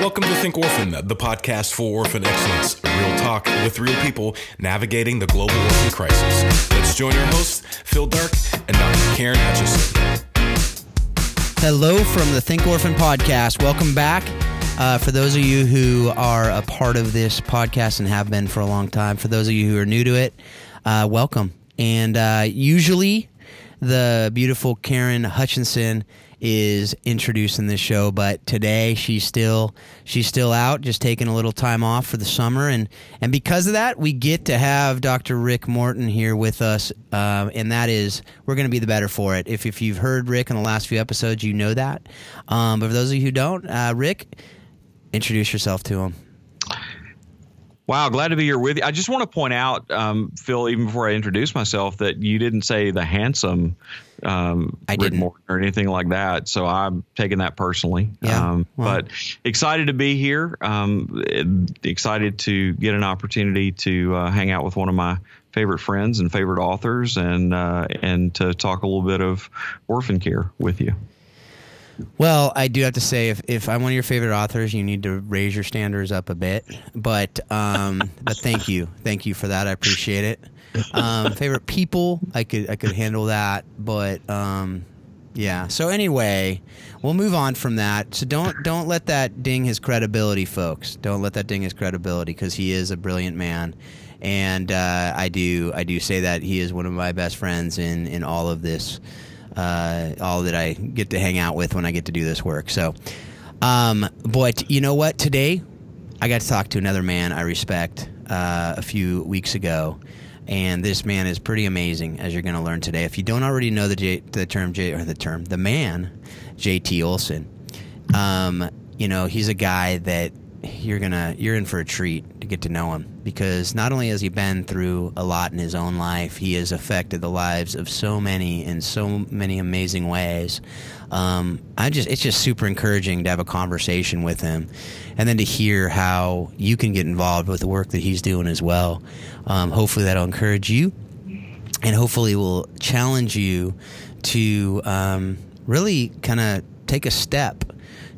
Welcome to Think Orphan, the podcast for orphan excellence. Real talk with real people navigating the global orphan crisis. Let's join our hosts, Phil Darke and Dr. Karen Hutchison. Hello from the Think Orphan podcast. Welcome back. Uh, for those of you who are a part of this podcast and have been for a long time, for those of you who are new to it, uh, welcome. And uh, usually, the beautiful Karen Hutchinson is introducing this show, but today she's still she's still out, just taking a little time off for the summer, and and because of that, we get to have Dr. Rick Morton here with us, uh, and that is we're going to be the better for it. If if you've heard Rick in the last few episodes, you know that. Um, but for those of you who don't, uh, Rick, introduce yourself to him. Wow, glad to be here with you. I just want to point out, um, Phil, even before I introduce myself, that you didn't say the handsome um, I didn't. Morton or anything like that. So I'm taking that personally. Yeah, Um, well. But excited to be here. Um, excited to get an opportunity to uh, hang out with one of my favorite friends and favorite authors, and uh, and to talk a little bit of orphan care with you. Well, I do have to say, if, if I'm one of your favorite authors, you need to raise your standards up a bit. But um, but thank you, thank you for that. I appreciate it. Um, favorite people, I could I could handle that, but um, yeah. So anyway, we'll move on from that. So don't don't let that ding his credibility, folks. Don't let that ding his credibility because he is a brilliant man. And uh, I do, I do say that he is one of my best friends in, in all of this uh, all that I get to hang out with when I get to do this work. So, um, but you know what? Today, I got to talk to another man I respect uh, a few weeks ago, and this man is pretty amazing, as you're going to learn today. If you don't already know the J, the term J or the term the man, J.T. Olson, um, you know he's a guy that you're gonna you're in for a treat to get to know him because not only has he been through a lot in his own life, he has affected the lives of so many in so many amazing ways. Um, I just it's just super encouraging to have a conversation with him, and then to hear how you can get involved with the work that he's doing as well. Um, hopefully, that'll encourage you, and hopefully, will challenge you to um, really kind of take a step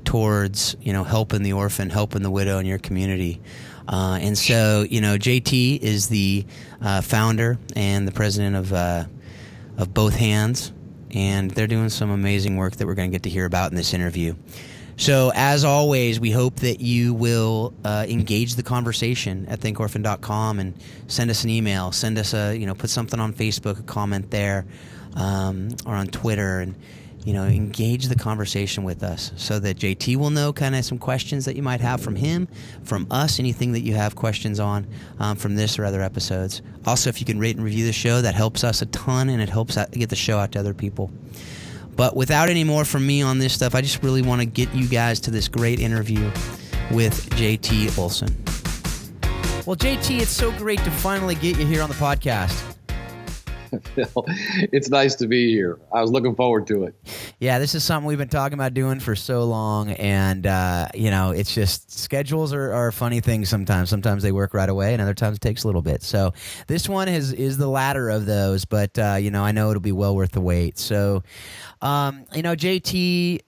towards you know helping the orphan, helping the widow in your community. Uh, and so, you know, JT is the uh, founder and the president of uh, of Both Hands, and they're doing some amazing work that we're going to get to hear about in this interview. So, as always, we hope that you will uh, engage the conversation at thinkorphan.com and send us an email, send us a, you know, put something on Facebook, a comment there, um, or on Twitter, and you know, engage the conversation with us so that JT will know kind of some questions that you might have from him, from us, anything that you have questions on um, from this or other episodes. Also, if you can rate and review the show, that helps us a ton and it helps get the show out to other people. But without any more from me on this stuff, I just really want to get you guys to this great interview with JT Olson. Well, JT, it's so great to finally get you here on the podcast. Phil, it's nice to be here. I was looking forward to it. Yeah, this is something we've been talking about doing for so long, and uh, you know, it's just schedules are, are funny things sometimes. Sometimes they work right away, and other times it takes a little bit. So this one is is the latter of those, but uh, you know, I know it'll be well worth the wait. So, um, you know, JT.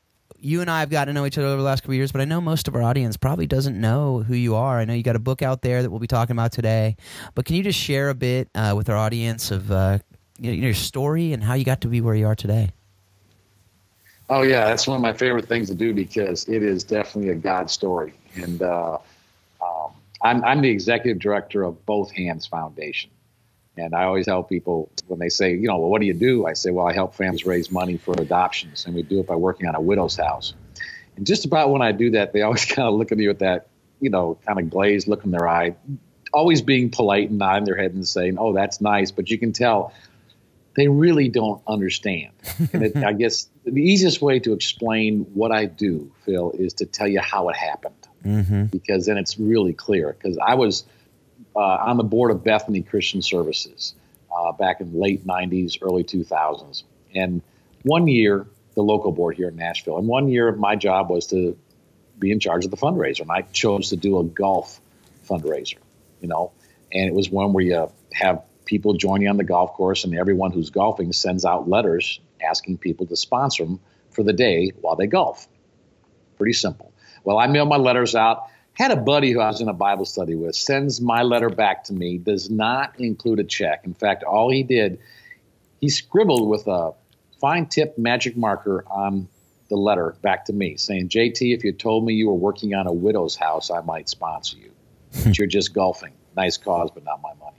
You and I have gotten to know each other over the last couple years, but I know most of our audience probably doesn't know who you are. I know you got a book out there that we'll be talking about today, but can you just share a bit uh, with our audience of uh, you know, your story and how you got to be where you are today? Oh yeah, that's one of my favorite things to do because it is definitely a God story. And uh, um, I'm, I'm the executive director of Both Hands Foundation. And I always help people when they say, you know, well, what do you do? I say, well, I help families raise money for adoptions, and we do it by working on a widow's house. And just about when I do that, they always kind of look at me with that, you know, kind of glazed look in their eye, always being polite and nodding their head and saying, oh, that's nice. But you can tell they really don't understand. And it, I guess the easiest way to explain what I do, Phil, is to tell you how it happened, Mm-hmm. because then it's really clear. Because I was uh, on the board of Bethany Christian Services uh, back in late '90s, early 2000s, and one year the local board here in Nashville, and one year my job was to be in charge of the fundraiser, and I chose to do a golf fundraiser, you know, and it was one where you have people join you on the golf course, and everyone who's golfing sends out letters asking people to sponsor them for the day while they golf. Pretty simple. Well, I mailed my letters out. Had a buddy who I was in a Bible study with sends my letter back to me, does not include a check. In fact, all he did, he scribbled with a fine tip magic marker on the letter back to me saying, JT, if you told me you were working on a widow's house, I might sponsor you. Hmm. but you're just golfing. Nice cause, but not my money.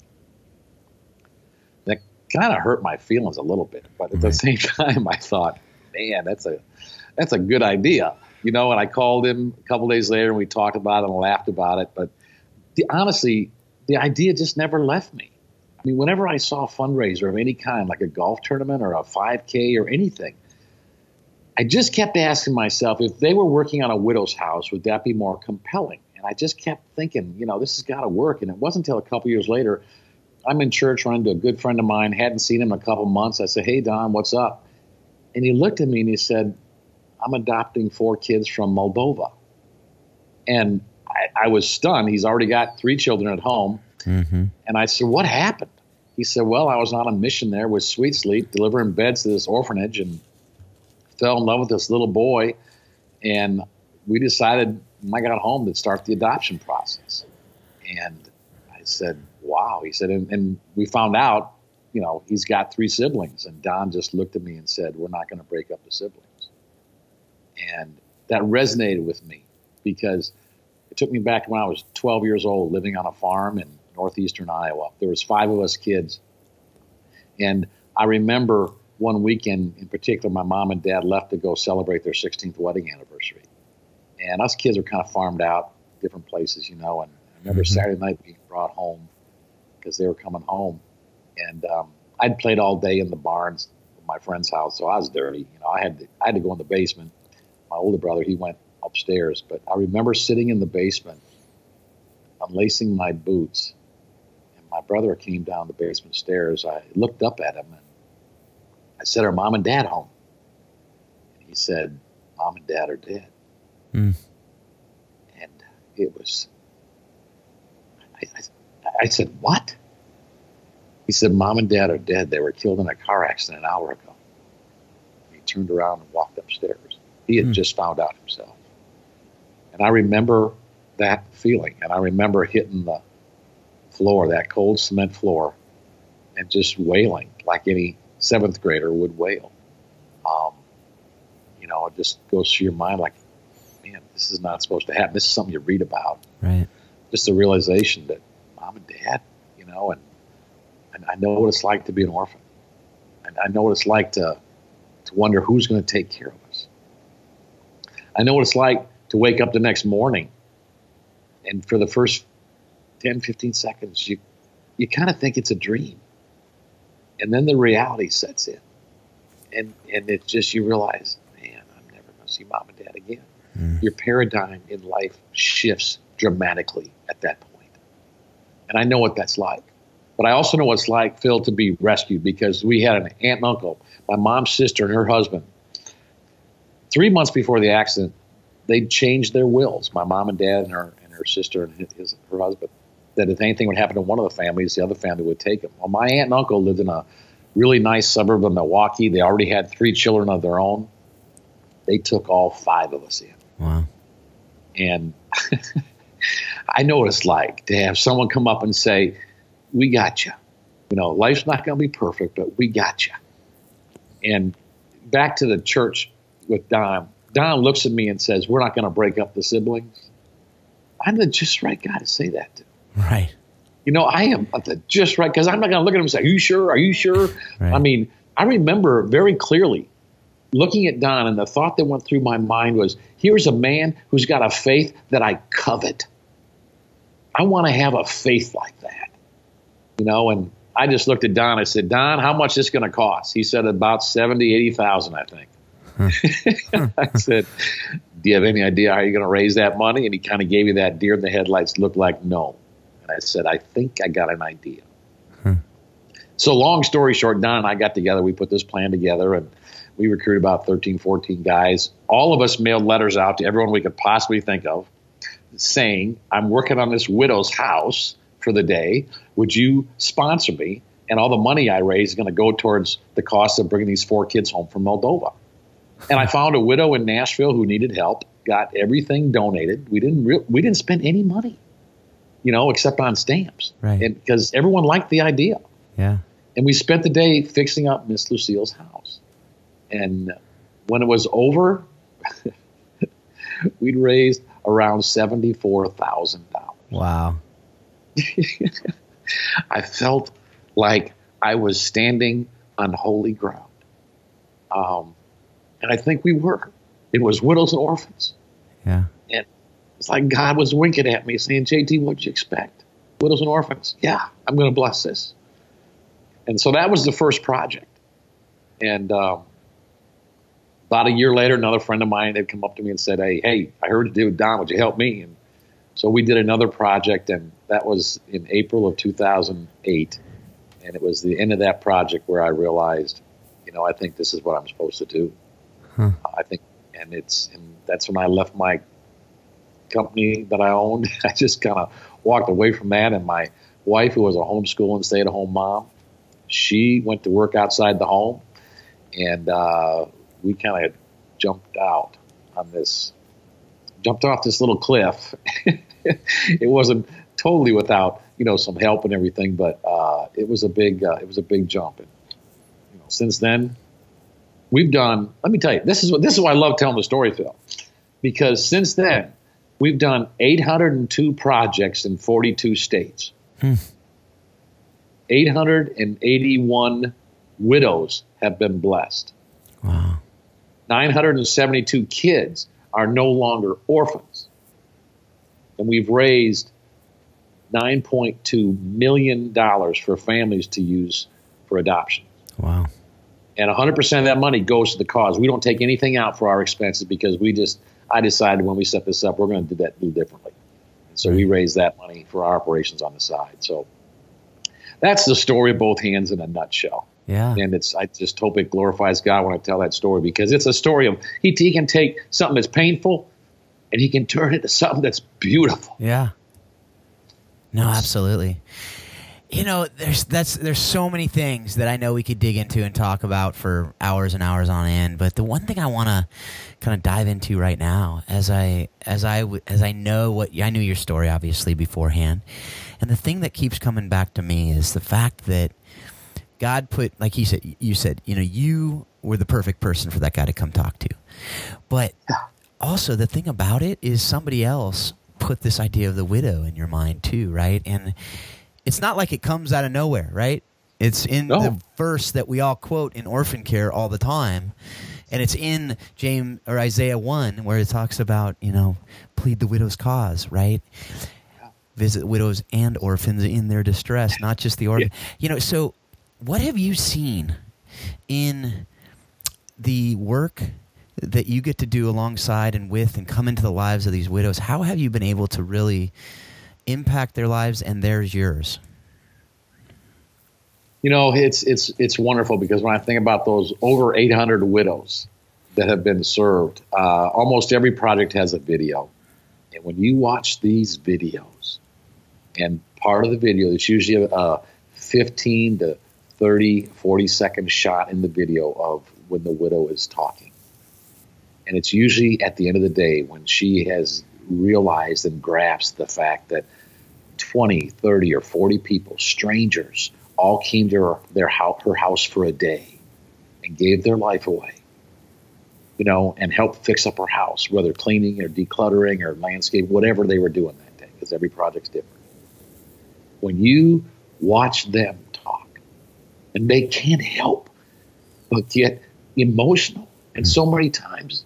That kind of hurt my feelings a little bit, but at the same time, I thought, man, that's a that's a good idea, you know. And I called him a couple days later, and we talked about it and laughed about it. But the, honestly, the idea just never left me. I mean, whenever I saw a fundraiser of any kind, like a golf tournament or a 5K or anything, I just kept asking myself if they were working on a widow's house, would that be more compelling? And I just kept thinking, you know, this has got to work. And it wasn't until a couple years later, I'm in church running to a good friend of mine, hadn't seen him in a couple months. I said, Hey, Don, what's up? And he looked at me and he said, I'm adopting four kids from Moldova. And I, I was stunned. He's already got three children at home. Mm-hmm. And I said, What happened? He said, Well, I was on a mission there with Sweet Sleep, delivering beds to this orphanage, and fell in love with this little boy. And we decided when I got home to start the adoption process. And I said, Wow. He said, and, and we found out, you know, he's got three siblings. And Don just looked at me and said, We're not going to break up the siblings. And that resonated with me because it took me back to when I was 12 years old, living on a farm in northeastern Iowa. There was five of us kids, and I remember one weekend in particular, my mom and dad left to go celebrate their 16th wedding anniversary, and us kids were kind of farmed out different places, you know. And I remember mm-hmm. Saturday night being brought home because they were coming home, and um, I'd played all day in the barns of my friend's house, so I was dirty. You know, I had to, I had to go in the basement. My older brother, he went upstairs. But I remember sitting in the basement, unlacing my boots, and my brother came down the basement stairs. I looked up at him and I said, Are mom and dad home? And he said, Mom and dad are dead. Mm. And it was, I, I, I said, What? He said, Mom and dad are dead. They were killed in a car accident an hour ago. And he turned around and walked upstairs. He had mm. just found out himself. And I remember that feeling. And I remember hitting the floor, that cold cement floor, and just wailing like any seventh grader would wail. Um, you know, it just goes through your mind like, man, this is not supposed to happen. This is something you read about. Right. Just the realization that mom and dad, you know, and, and I know what it's like to be an orphan. And I know what it's like to, to wonder who's going to take care of. I know what it's like to wake up the next morning and for the first 10 15 seconds you you kind of think it's a dream. And then the reality sets in. And and it's just you realize man i'm never going to see mom and dad again. Mm. your paradigm in life shifts dramatically at that point. And i know what that's like. But i also know what it's like phil to be rescued because we had an aunt and uncle my mom's sister and her husband three months before the accident they'd changed their wills. My mom and dad and her and her sister and his her husband. That if anything would happen to one of the families, the other family would take them. Well, my aunt and uncle lived in a really nice suburb of Milwaukee. They already had three children of their own. They took all five of us in. Wow. And I know what it's like to have someone come up and say, "We got you." You know, life's not going to be perfect, but we got you. And back to the church with Don Don looks at me and says, We're not going to break up the siblings. I'm the just right guy to say that to. Right. You know, I am the just right because I'm not going to look at him and say, Are you sure? Are you sure? Right. I mean, I remember very clearly looking at Don, and the thought that went through my mind was, Here's a man who's got a faith that I covet. I want to have a faith like that. You know, and I just looked at Don. I said, Don, how much is this going to cost? He said about 70, 80,000, I think. I said, Do you have any idea how you're going to raise that money? And he kind of gave me that deer in the headlights look like no. And I said, I think I got an idea. Hmm. So, long story short, Don and I got together. We put this plan together and we recruited about 13, 14 guys. All of us mailed letters out to everyone we could possibly think of saying, I'm working on this widow's house for the day. Would you sponsor me? And all the money I raise is going to go towards the cost of bringing these four kids home from Moldova. And I found a widow in Nashville who needed help. got everything donated. We didn't re- we didn't spend any money, you know, except on stamps, Right. And because everyone liked the idea, Yeah. and we spent the day fixing up Miss Lucille's house. And when it was over, we'd raised around seventy four thousand dollars. Wow. I felt like I was standing on holy ground. Um, and I think we were. It was widows and orphans. Yeah. It's like God was winking at me, saying, JT, what'd you expect? Widows and orphans. Yeah, I'm going to bless this. And so that was the first project. And um, about a year later, another friend of mine had come up to me and said, Hey, hey, I heard you did Don. Would you help me? And so we did another project, and that was in April of 2008. And it was the end of that project where I realized, you know, I think this is what I'm supposed to do. Huh. I think, and it's, and that's when I left my company that I owned. I just kind of walked away from that. And my wife, who was a homeschooling, stay at home mom, she went to work outside the home. And uh, we kind of jumped out on this, jumped off this little cliff. it wasn't totally without, you know, some help and everything, but uh, it was a big, uh, it was a big jump. And you know, since then, we've done. Let me tell you, this is what this is why I love telling the story, Phil, because since then we've done 802 projects in 42 states. Hmm. 881 widows have been blessed. Wow. 972 kids are no longer orphans. And we've raised $9.2 million for families to use for adoption. Wow. And 100% of that money goes to the cause. We don't take anything out for our expenses because we just, I decided when we set this up, we're going to do that little differently. And so we raise that money for our operations on the side. So that's the story of both hands in a nutshell. Yeah. And it's I just hope it glorifies God when I tell that story because it's a story of he, he can take something that's painful and he can turn it to something that's beautiful. Yeah. No, absolutely. You know, there's that's there's so many things that I know we could dig into and talk about for hours and hours on end. But the one thing I want to kind of dive into right now, as I as I as I know what I knew your story obviously beforehand, and the thing that keeps coming back to me is the fact that God put, like he said, you said, you know, you were the perfect person for that guy to come talk to, but also the thing about it is somebody else put this idea of the widow in your mind too, right? And it's not like it comes out of nowhere, right? It's in No. the verse that we all quote in orphan care all the time. And it's in James or Isaiah 1 where it talks about, you know, plead the widow's cause, right? Visit widows and orphans in their distress, not just the orphan. You know, so what have you seen in the work that you get to do alongside and with and come into the lives of these widows? How have you been able to really impact their lives and theirs yours? You know, it's it's it's wonderful because when I think about those over 800 widows that have been served, uh, almost every project has a video, and when you watch these videos, and part of the video, it's usually a 15 to 30, 40 second shot in the video of when the widow is talking, and it's usually at the end of the day when she has realized and grasped the fact that 20, 30, or 40 people, strangers, all came to her, their house, her house for a day and gave their life away, you know, and helped fix up her house, whether cleaning or decluttering or landscape, whatever they were doing that day, because every project's different. When you watch them talk, and they can't help but get emotional, and so many times,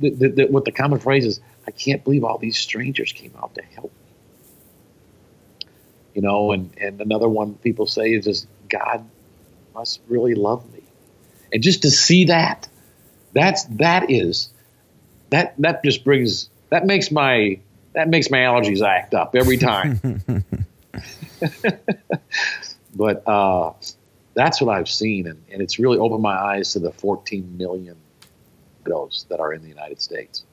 the, the, the, what the common phrase is, I can't believe all these strangers came out to help me. you know and and another one people say is just god must really love me. And just to see that that's that is that that just brings that makes my that makes my allergies act up every time. But uh that's what i've seen and, and it's really opened my eyes to the 14 million widows that are in the united states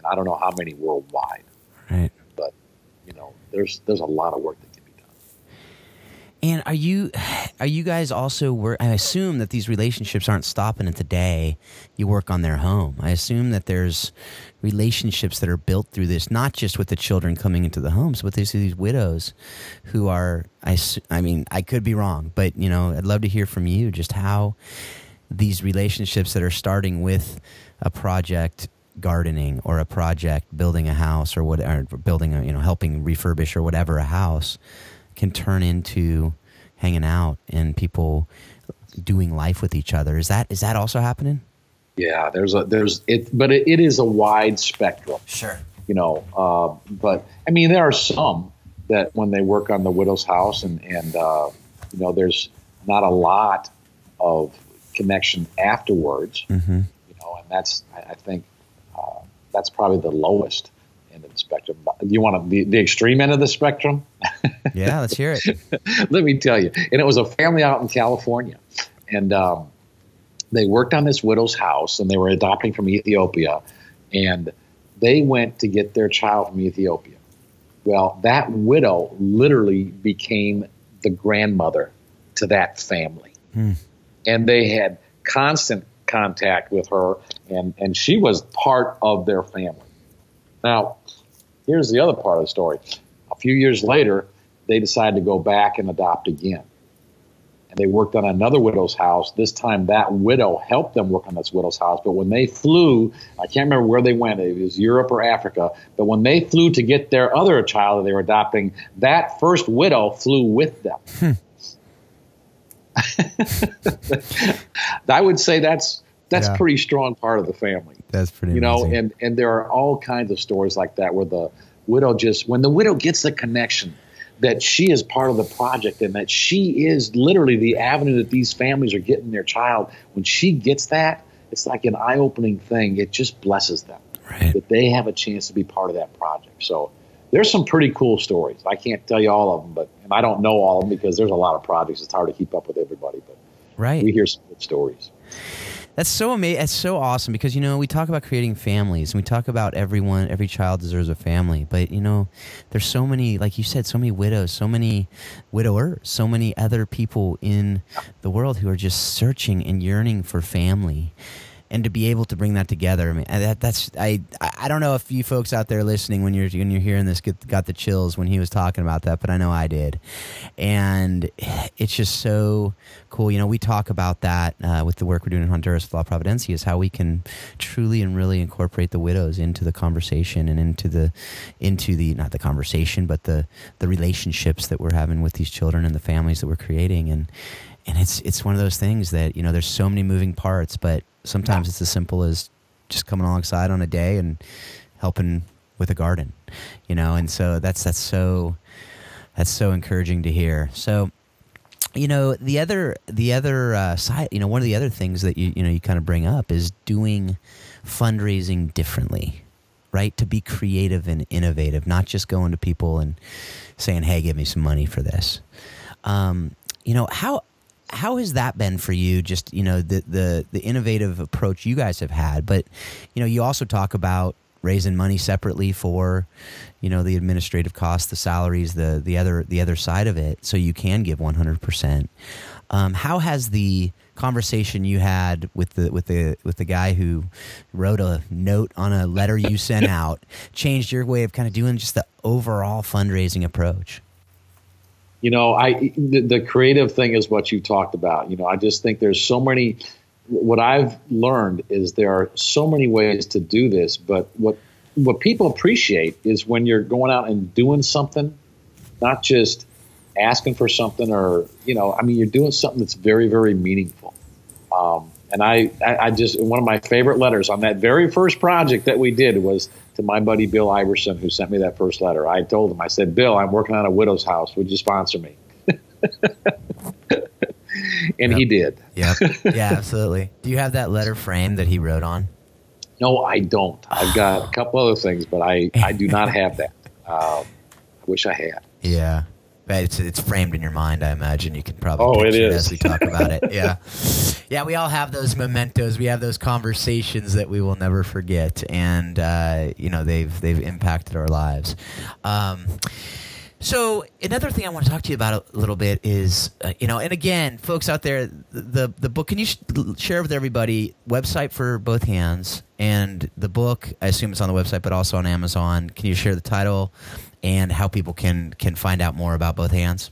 and i don't know how many worldwide Right. but you know there's there's a lot of work that can be done And are you are you guys also work? I assume that these relationships aren't stopping at the day you work on their home. I assume that there's relationships that are built through this, not just with the children coming into the homes, but these these widows who are. I I mean, I could be wrong, but you know, I'd love to hear from you just how these relationships that are starting with a project gardening or a project building a house or what or building a you know helping refurbish or whatever a house can turn into hanging out and people doing life with each other. Is that is that also happening? Yeah, there's a there's it, but it, it is a wide spectrum. Sure. You know, uh, but I mean, there are some that when they work on the widow's house and and uh, you know, there's not a lot of connection afterwards. Mm-hmm. You know, and that's I, I think that's probably the lowest end of the spectrum. You want to, the, the extreme end of the spectrum? Yeah, let's hear it. Let me tell you. And it was a family out in California. And um, they worked on this widow's house and they were adopting from Ethiopia. And they went to get their child from Ethiopia. Well, that widow literally became the grandmother to that family. Hmm. And they had constant contact with her, and, and she was part of their family. Now, here's the other part of the story. A few years later, they decided to go back and adopt again. And they worked on another widow's house. This time, that widow helped them work on this widow's house. But when they flew, I can't remember where they went, it was Europe or Africa. But when they flew to get their other child that they were adopting, that first widow flew with them. Hmm. I would say that's that's yeah. pretty strong part of the family. That's pretty, you know, and and there are all kinds of stories like that where the widow just when the widow gets the connection that she is part of the project and that she is literally the avenue that these families are getting their child. When she gets that, it's like an eye-opening thing. It just blesses them right. that they have a chance to be part of that project. So there's some pretty cool stories. I can't tell you all of them, but I don't know all of them because there's a lot of projects. It's hard to keep up with everybody, but right. we hear some good stories. That's so amazing. That's so awesome because you know we talk about creating families and we talk about everyone, every child deserves a family. But you know, there's so many, like you said, so many widows, so many widowers, so many other people in the world who are just searching and yearning for family and to be able to bring that together, I mean, that, that's I I don't know if you folks out there listening when you're when you're hearing this get, got the chills when he was talking about that, but I know I did, and it's just so cool. You know, we talk about that uh, with the work we're doing in Honduras La Providencia is how we can truly and really incorporate the widows into the conversation and into the into the not the conversation, but the the relationships that we're having with these children and the families that we're creating. And and it's it's one of those things that you know there's so many moving parts but sometimes it's as simple as just coming alongside on a day and helping with a garden, you know. And so that's that's so that's so encouraging to hear. So, you know, the other the other uh, side, you know, one of the other things that you you know you kind of bring up is doing fundraising differently, right? To be creative and innovative, not just going to people and saying, "Hey, give me some money for this." Um, you know how how has that been for you? Just you know the the the innovative approach you guys have had, but you know you also talk about raising money separately for you know the administrative costs, the salaries, the the other the other side of it, so you can give one hundred percent. Um, how has the conversation you had with the with the with the guy who wrote a note on a letter you sent out changed your way of kind of doing just the overall fundraising approach? You know, I the, the, creative thing is what you talked about. You know, I just think there's so many. What I've learned is there are so many ways to do this, but what what people appreciate is when you're going out and doing something, not just asking for something or you know, I mean, you're doing something that's very very meaningful. Um, and I, I, I just one of my favorite letters on that very first project that we did was to my buddy Bill Iverson, who sent me that first letter. I told him, I said, Bill, I'm working on a widow's house. Would you sponsor me? and yep. he did. Yeah, yeah, absolutely. Do you have that letter frame that he wrote on? No, I don't. I've got a couple other things, but I, I do not have that. Um, I wish I had. Yeah. It's it's framed in your mind. I imagine you can probably. Oh, it is it as we talk about it. Yeah, yeah. We all have those mementos. We have those conversations that we will never forget, and uh, you know they've they've impacted our lives. Um, So another thing I want to talk to you about a little bit is, uh, you know, and again, folks out there, the the book. Can you sh- share with everybody website for both hands and the book? I assume it's on the website, but also on Amazon. Can you share the title and how people can can find out more about both hands?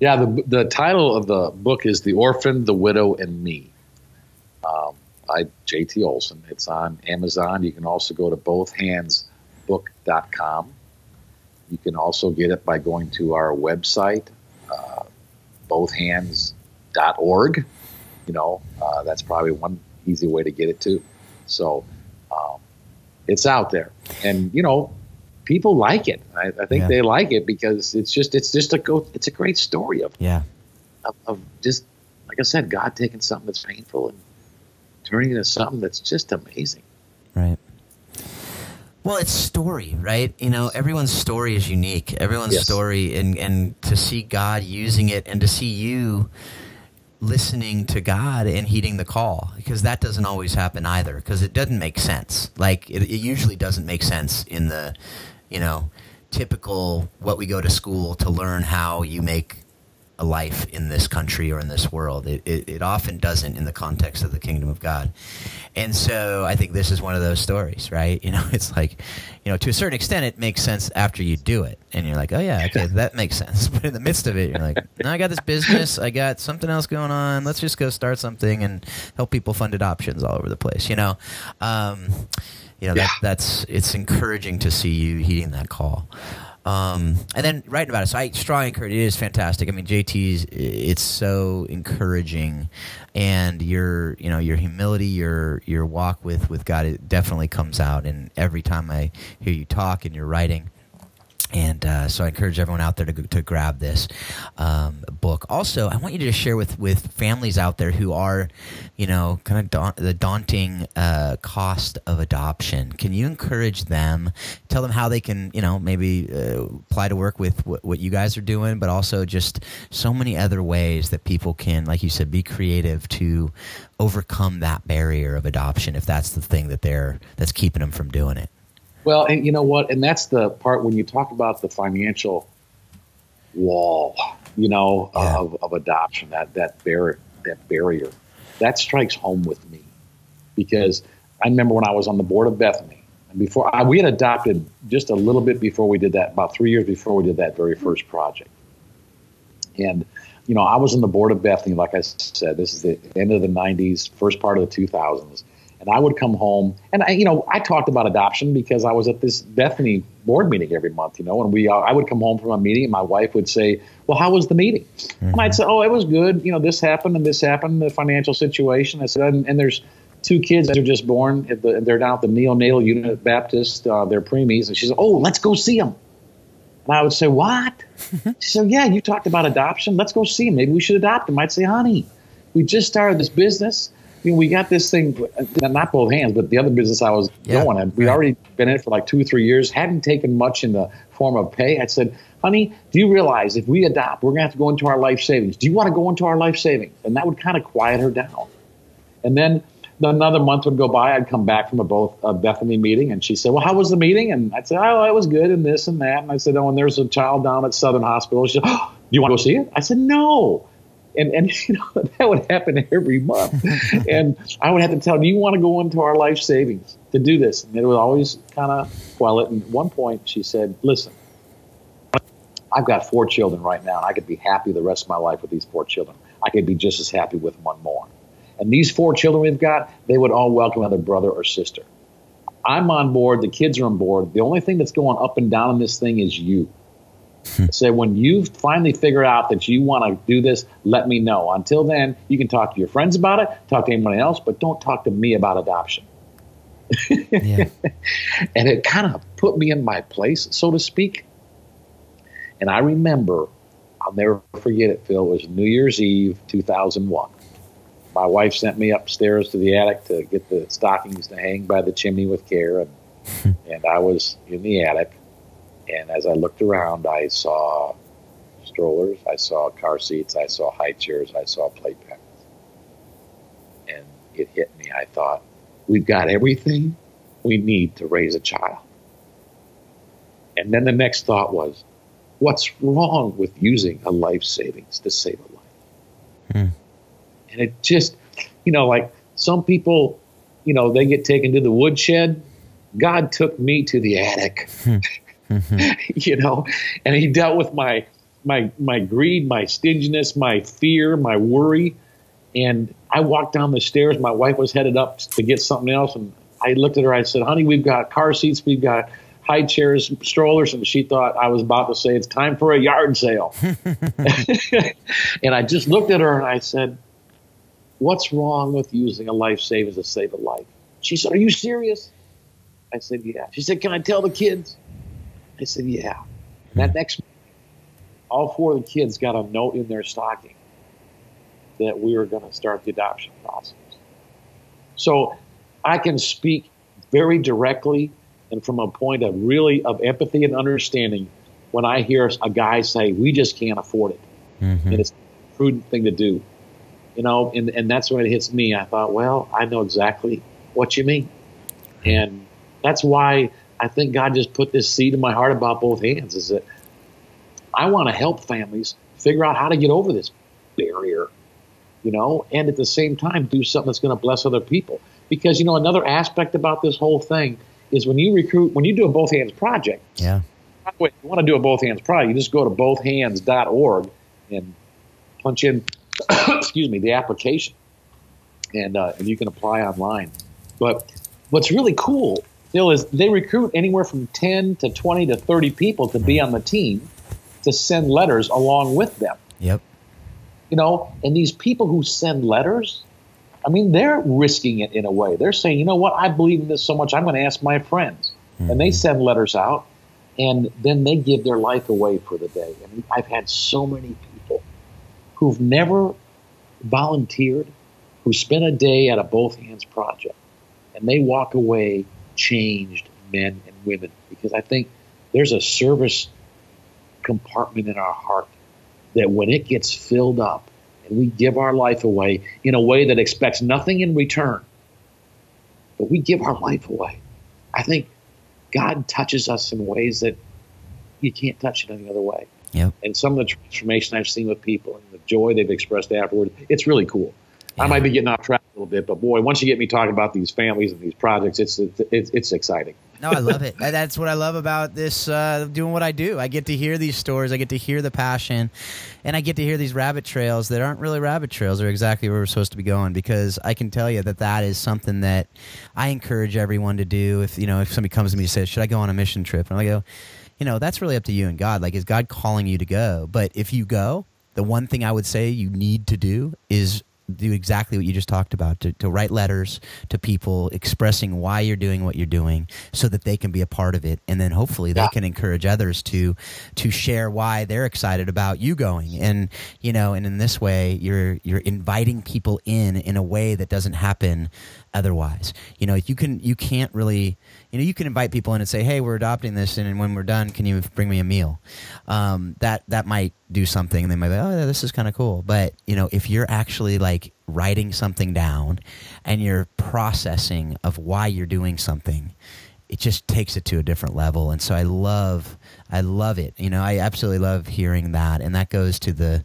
Yeah, the the title of the book is "The Orphan, the Widow, and Me." Um, by J.T. Olson. It's on Amazon. You can also go to bothhandsbook.com you can also get it by going to our website, uh, bothhands.org. You know, uh, that's probably one easy way to get it to. So um, it's out there, and you know, people like it. I, I think yeah. they like it because it's just it's just a go. It's a great story of yeah of, of just like I said, God taking something that's painful and turning it into something that's just amazing. Right. Well, it's story, right? You know, everyone's story is unique. Everyone's yes. story, and and to see God using it, and to see you listening to God and heeding the call, because that doesn't always happen either. Because it doesn't make sense. Like it, it usually doesn't make sense in the, you know, typical what we go to school to learn how you make a life in this country or in this world. It, it, it, often doesn't in the context of the kingdom of God. And so I think this is one of those stories, right? You know, it's like, you know, to a certain extent, it makes sense after you do it. And you're like, oh, yeah, okay, that makes sense. But in the midst of it, you're like, no, I got this business. I got something else going on. Let's just go start something and help people fund adoptions all over the place, you know? Um, you know, yeah. that, that's, it's encouraging to see you heeding that call. Um, and then writing about it. So I strongly encourage. It is fantastic. I mean, JT's. It's so encouraging, and your you know your humility, your your walk with with God, it definitely comes out. And every time I hear you talk and you're writing, and uh, so I encourage everyone out there to, to grab this um, book. Also, I want you to share with, with families out there who are, you know, kind of the daunting uh, cost of adoption. Can you encourage them? Tell them how they can, you know, maybe uh, apply to work with what, what you guys are doing, but also just so many other ways that people can, like you said, be creative to overcome that barrier of adoption if that's the thing that they're that's keeping them from doing it. Well, and you know what? And that's the part when you talk about the financial wall, you know, yeah. of, of adoption, that that barrier, that barrier, that strikes home with me because I remember when I was on the board of Bethany, and before I, we had adopted just a little bit before we did that, about three years before we did that very first project, and you know, I was on the board of Bethany, like I said, this is the end of the 90s, first part of the 2000s. And I would come home, and I, you know, I talked about adoption because I was at this Bethany board meeting every month, you know, and we, uh, I would come home from a meeting, and my wife would say, "Well, how was the meeting?" Mm-hmm. And I'd say, "Oh, it was good. You know, this happened and this happened, the financial situation." I said, "And, and there's two kids that are just born. At the, they're down at the neonatal unit at Baptist. Uh, they're preemies." And she said, "Oh, let's go see them." And I would say, "What?" she said, "Yeah, you talked about adoption. Let's go see them. Maybe we should adopt them." I'd say, "Honey, we just started this business." You know, we got this thing, uh, not both hands, but the other business I was yeah, going at, we already been in it for like two or three years, hadn't taken much in the form of pay. I said, honey, do you realize if we adopt, we're going to have to go into our life savings. Do you want to go into our life savings? And that would kind of quiet her down. And then another month would go by. I'd come back from a both a Bethany meeting, and she said, "Well, how was the meeting?" And I'd say, "Oh, it was good, and this and that." And I said, "Oh, and there's a child down at Southern Hospital." She said, "Oh, do you want to go see it?" I said, "No." And and you know that would happen every month, and I would have to tell, do you want to go into our life savings to do this? And it would always kind of it. And at one point, she said, "Listen, I've got four children right now, and I could be happy the rest of my life with these four children. I could be just as happy with one more. And these four children we've got, they would all welcome another brother or sister. I'm on board. The kids are on board. The only thing that's going up and down in this thing is you." Hmm. Say when you finally figure out that you want to do this, let me know. Until then, you can talk to your friends about it, talk to anyone else, but don't talk to me about adoption. yeah. And it kind of put me in my place, so to speak. And I remember, I'll never forget it, Phil, it was New Year's Eve 2001. My wife sent me upstairs to the attic to get the stockings to hang by the chimney with care. And, hmm. and I was in the attic and as I looked around, I saw strollers, I saw car seats, I saw high chairs, I saw playpens. And it hit me. I thought, we've got everything we need to raise a child. And then the next thought was, what's wrong with using a life savings to save a life? Hmm. And it just, you know, like some people, you know, they get taken to the woodshed. God took me to the attic, hmm. mm-hmm. you know, and He dealt with my my my greed, my stinginess, my fear, my worry. And I walked down the stairs. My wife was headed up to get something else, and I looked at her. I said, "Honey, we've got car seats, we've got high chairs, strollers, and she thought I was about to say it's time for a yard sale. and I just looked at her and I said, "What's wrong with using a life savings to save a life?" She said, "Are you serious?" I said, "Yeah." She said, "Can I tell the kids?" I said, "Yeah." And that next, all four of the kids got a note in their stocking that we were going to start the adoption process. So I can speak very directly and from a point of really of empathy and understanding when I hear a guy say, "We just can't afford it," mm-hmm. and it's a prudent thing to do, you know, and and that's when it hits me. I thought, well, I know exactly what you mean, and that's why I think God just put this seed in my heart about both hands. Is that I want to help families figure out how to get over this barrier, you know, and at the same time do something that's going to bless other people. Because you know, another aspect about this whole thing is when you recruit, when you do a both hands project. Yeah. If you want to do a both hands project, you just go to bothhands.org and punch in, excuse me, the application, and uh, and you can apply online. But what's really cool, Is they recruit anywhere from ten to twenty to thirty people to be on the team to send letters along with them. Yep. You know, and these people who send letters, I mean, they're risking it in a way. They're saying, you know what, I believe in this so much, I'm going to ask my friends. Mm-hmm. And they mm-hmm. send letters out, and then they give their life away for the day. I mean, I've had so many people who've never volunteered, who spent a day at a Both Hands project, and they walk away changed men and women because I think there's a service compartment in our heart that when it gets filled up, and we give our life away in a way that expects nothing in return. But we give our life away. I think God touches us in ways that you can't touch it any other way. Yep. And some of the transformation I've seen with people and the joy they've expressed afterward, it's really cool. Yeah. I might be getting off track a little bit, but boy, once you get me talking about these families and these projects, it's it's, it's exciting. no, I love it. That's what I love about this uh, doing what I do. I get to hear these stories, I get to hear the passion, and I get to hear these rabbit trails that aren't really rabbit trails. They're exactly where we're supposed to be going. Because I can tell you that that is something that I encourage everyone to do. If you know, if somebody comes to me and says, "Should I go on a mission trip?" and I go, you know, that's really up to you and God. Like, is God calling you to go? But if you go, the one thing I would say you need to do is do exactly what you just talked about to, to write letters to people expressing why you're doing what you're doing so that they can be a part of it. And then hopefully they yeah. can encourage others to to share why they're excited about you going. And you know and in this way you're you're inviting people in in a way that doesn't happen otherwise. You know you can you can't really you know you can invite people in and say hey we're adopting this and when we're done can you bring me a meal? Um, that that might do something and they might be oh yeah, this is kind of cool. But you know if you're actually like writing something down and you're processing of why you're doing something it just takes it to a different level and so i love i love it. You know i absolutely love hearing that and that goes to the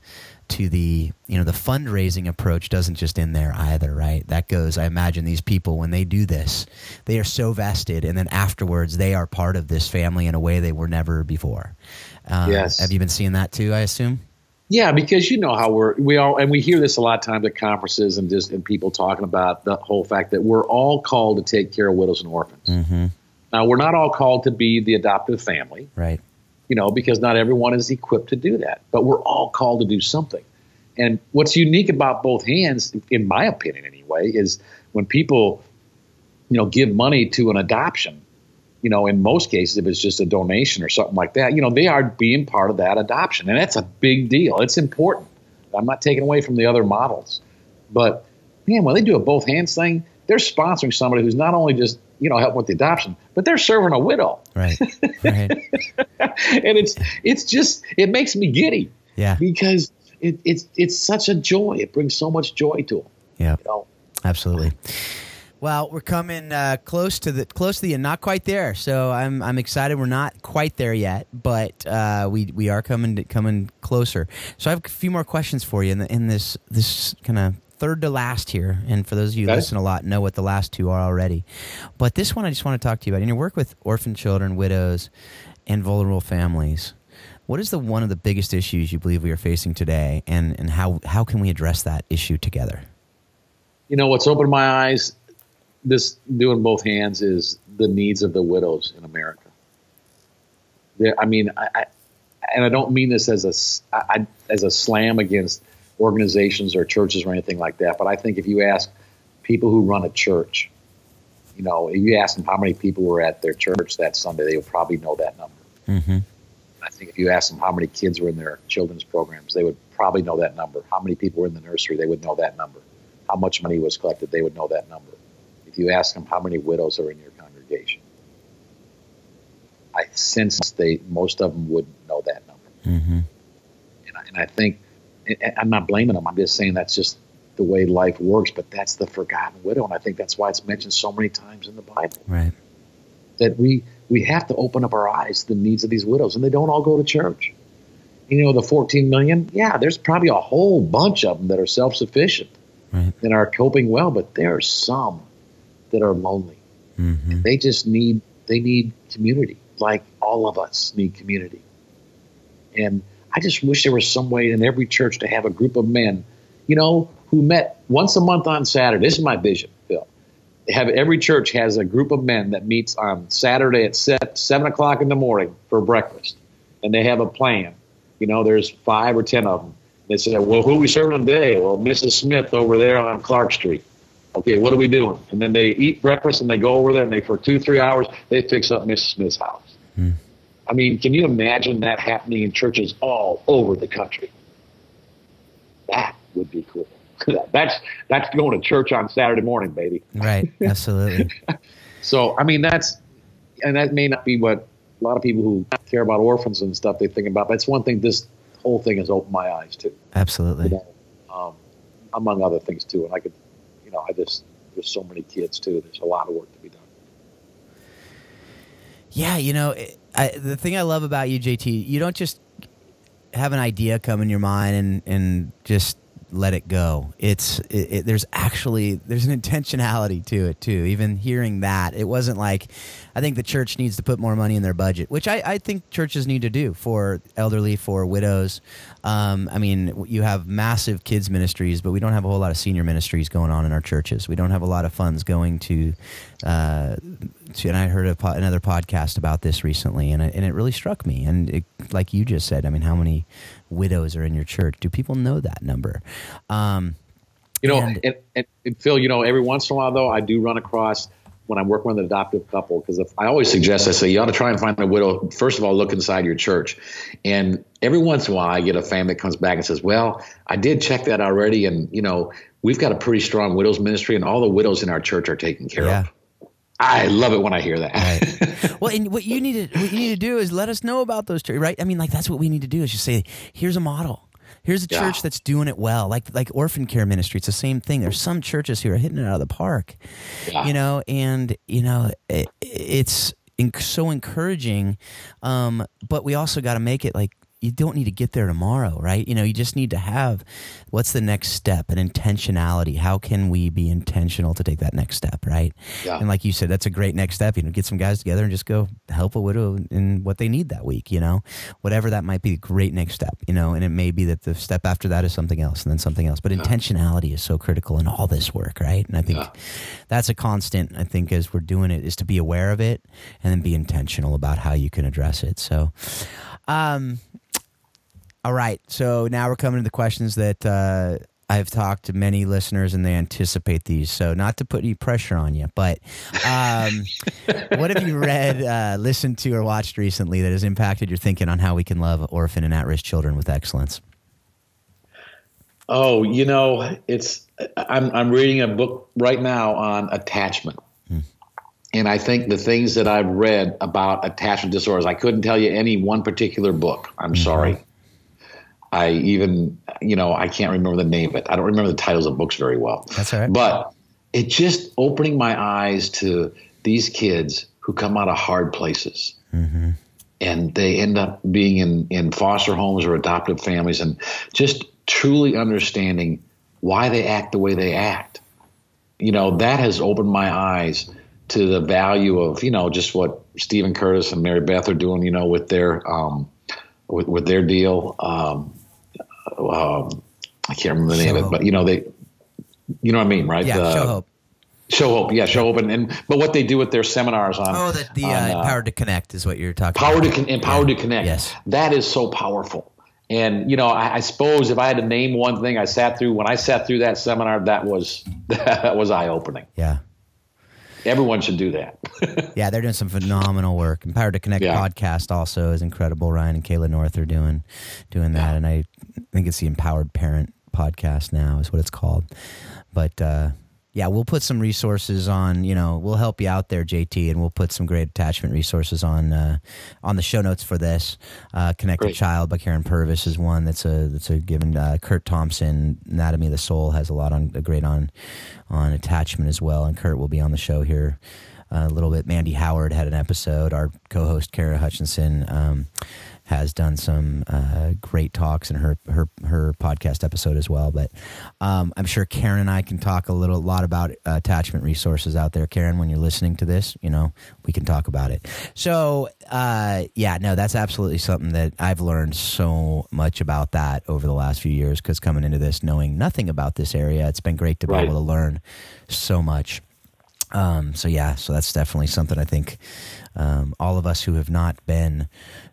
to the you know the fundraising approach doesn't just end there either right? That goes i imagine these people when they do this they are so vested and then afterwards they are part of this family in a way they were never before. Um, yes. have you been seeing that too i assume? Yeah because you know how we're we all and we hear this a lot of times at conferences and just and people talking about the whole fact that we're all called to take care of widows and orphans. Mm-hmm. now we're not all called to be the adoptive family. Right you know, because not everyone is equipped to do that. But we're all called to do something. And what's unique about both hands, in my opinion anyway, is when people, you know, give money to an adoption, you know, in most cases, if it's just a donation or something like that, you know, they are being part of that adoption. And that's a big deal. It's important. I'm not taking away from the other models. But man, when they do a both hands thing, they're sponsoring somebody who's not only just you know helping with the adoption, but they're serving a widow. Right. right. and it's it's just it makes me giddy. Yeah. Because it, it's it's such a joy. It brings so much joy to them. Yeah. You know? Absolutely. Well, we're coming uh, close to the close to the end, not quite there. So I'm I'm excited. We're not quite there yet, but uh, we we are coming to, coming closer. So I have a few more questions for you in, the, in this this kind of third to last here. And for those of you who Okay. listen a lot, know what the last two are already. But this one I just want to talk to you about. In your work with orphan children, widows, and vulnerable families, what is the one of the biggest issues you believe we are facing today, and and how how can we address that issue together? You know what's opened my eyes. This doing both hands is the needs of the widows in America. I mean, I, I, and I don't mean this as a I- as a slam against organizations or churches or anything like that. But I think if you ask people who run a church, you know, if you ask them how many people were at their church that Sunday, they would probably know that number. Mm-hmm. I think if you ask them how many kids were in their children's programs, they would probably know that number. How many people were in the nursery, they would know that number. How much money was collected, they would know that number. If you ask them how many widows are in your congregation, I sense they most of them wouldn't know that number. Mm-hmm. And I, and I think I'm not blaming them. I'm just saying that's just the way life works. But that's the forgotten widow, and I think that's why it's mentioned so many times in the Bible Right. that we we have to open up our eyes to the needs of these widows, and they don't all go to church. You know, the 14 million, yeah, there's probably a whole bunch of them that are self sufficient Right. and are coping well, but there are some that are lonely. Mm-hmm. They just need they need community, like all of us need community. And I just wish there was some way in every church to have a group of men, you know, who met once a month on Saturday. This is my vision, Phil. Have every church has a group of men that meets on Saturday at se- seven o'clock in the morning for breakfast, and they have a plan. You know, there's five or ten of them. They say, "Well, who we serving today?" Well, Mrs. Smith over there on Clark Street. Okay, what are we doing? And then they eat breakfast and they go over there and they for two three hours they fix up Mrs. Smith's house. Hmm. I mean, can you imagine that happening in churches all over the country? That would be cool. that's that's going to church on Saturday morning, baby. Right. Absolutely. So I mean, that's and that may not be what a lot of people who care about orphans and stuff they think about. But it's one thing. This whole thing has opened my eyes to, you Absolutely. know, um, among other things too. And I could, you know, I just there's so many kids too. There's a lot of work to be done. Yeah, you know, it- I, the thing I love about you, JT, you don't just have an idea come in your mind and and just let it go. It's it, it, there's actually there's an intentionality to it too. Even hearing that, it wasn't like I think the church needs to put more money in their budget, which I, I think churches need to do for elderly, for widows. Um, I mean, you have massive kids ministries, but we don't have a whole lot of senior ministries going on in our churches. We don't have a lot of funds going to. Uh, and I heard a po- another podcast about this recently, and it, and it really struck me. And it, like you just said, I mean, how many widows are in your church? Do people know that number? Um, You know, And- and, and, and Phil, you know, every once in a while though, I do run across when I'm working with an adoptive couple because I always suggest I say you ought to try and find a widow. First of all, look inside your church, and every once in a while I get a family that comes back and says, "Well, I did check that already, and you know, we've got a pretty strong widows ministry, and all the widows in our church are taken care Yeah. of." I love it when I hear that. Right. well, and what you need to what you need to do is let us know about those churches, right? I mean, like that's what we need to do is just say, here's a model. Here's a Yeah. church that's doing it well, like like orphan care ministry. It's the same thing. There's some churches who are hitting it out of the park, Yeah. you know, and you know it, it's so encouraging. Um, but we also got to make it like you don't need to get there tomorrow, right? You know, you just need to have what's the next step, an intentionality. How can we be intentional to take that next step, right? Yeah. And like you said, that's a great next step. You know, get some guys together and just go help a widow in what they need that week. You know, whatever that might be, a great next step. You know, and it may be that the step after that is something else, and then something else. But intentionality is so critical in all this work, right? And I think Yeah. that's a constant. I think as we're doing it, is to be aware of it and then be intentional about how you can address it. So, um, all right. So now we're coming to the questions that uh, I've talked to many listeners and they anticipate these. So not to put any pressure on you, but um, what have you read, uh, listened to, or watched recently that has impacted your thinking on how we can love orphan and at-risk children with excellence? Oh, you know, it's I'm I'm reading a book right now on attachment. And I think the things that I've read about attachment disorders, I couldn't tell you any one particular book. I'm sorry. I even, you know, I can't remember the name of it. I don't remember the titles of books very well. That's all right. But it just opening my eyes to these kids who come out of hard places. Mm-hmm. And they end up being in, in foster homes or adoptive families and just truly understanding why they act the way they act. You know, that has opened my eyes to the value of, you know, just what Steven Curtis and Mary Beth are doing, you know, with their um, with, with their deal. Um, um, I can't remember the name of it, but you know, they you know what I mean, right? Yeah, the, show hope. Show hope, yeah, show hope, and, and but what they do with their seminars on Oh, the, the on, uh, uh, power to connect is what you're talking power about. to con- empowered Yeah. to connect. Yes. that is so powerful. And you know, I, I suppose if I had to name one thing I sat through when I sat through that seminar, that was that was eye opening. Yeah. Everyone should do that. Yeah, they're doing some phenomenal work. Empowered to Connect Yeah. podcast also is incredible. Ryan and Kayla North are doing doing that, and I think it's the Empowered Parent podcast now is what it's called. But uh, yeah, we'll put some resources on. You know, we'll help you out there, JT, and we'll put some great attachment resources on uh, on the show notes for this. Uh, Connected Child by Karyn Purvis is one that's a that's a given. Uh, Kurt Thompson, Anatomy of the Soul, has a lot on a great on on attachment as well, and Kurt will be on the show here uh, a little bit. Mandy Howard had an episode. Our co-host Kara Hutchinson um, has done some uh, great talks in her her her podcast episode as well. But um, I'm sure Karen and I can talk a little lot about uh, attachment resources out there. Karen, when you're listening to this, you know we can talk about it. So uh, yeah, no, that's absolutely something that I've learned so much about that over the last few years. Because coming into this, knowing nothing about this area, it's been great to be Right. able to learn so much. Um, so yeah, so that's definitely something I think um, all of us who have not been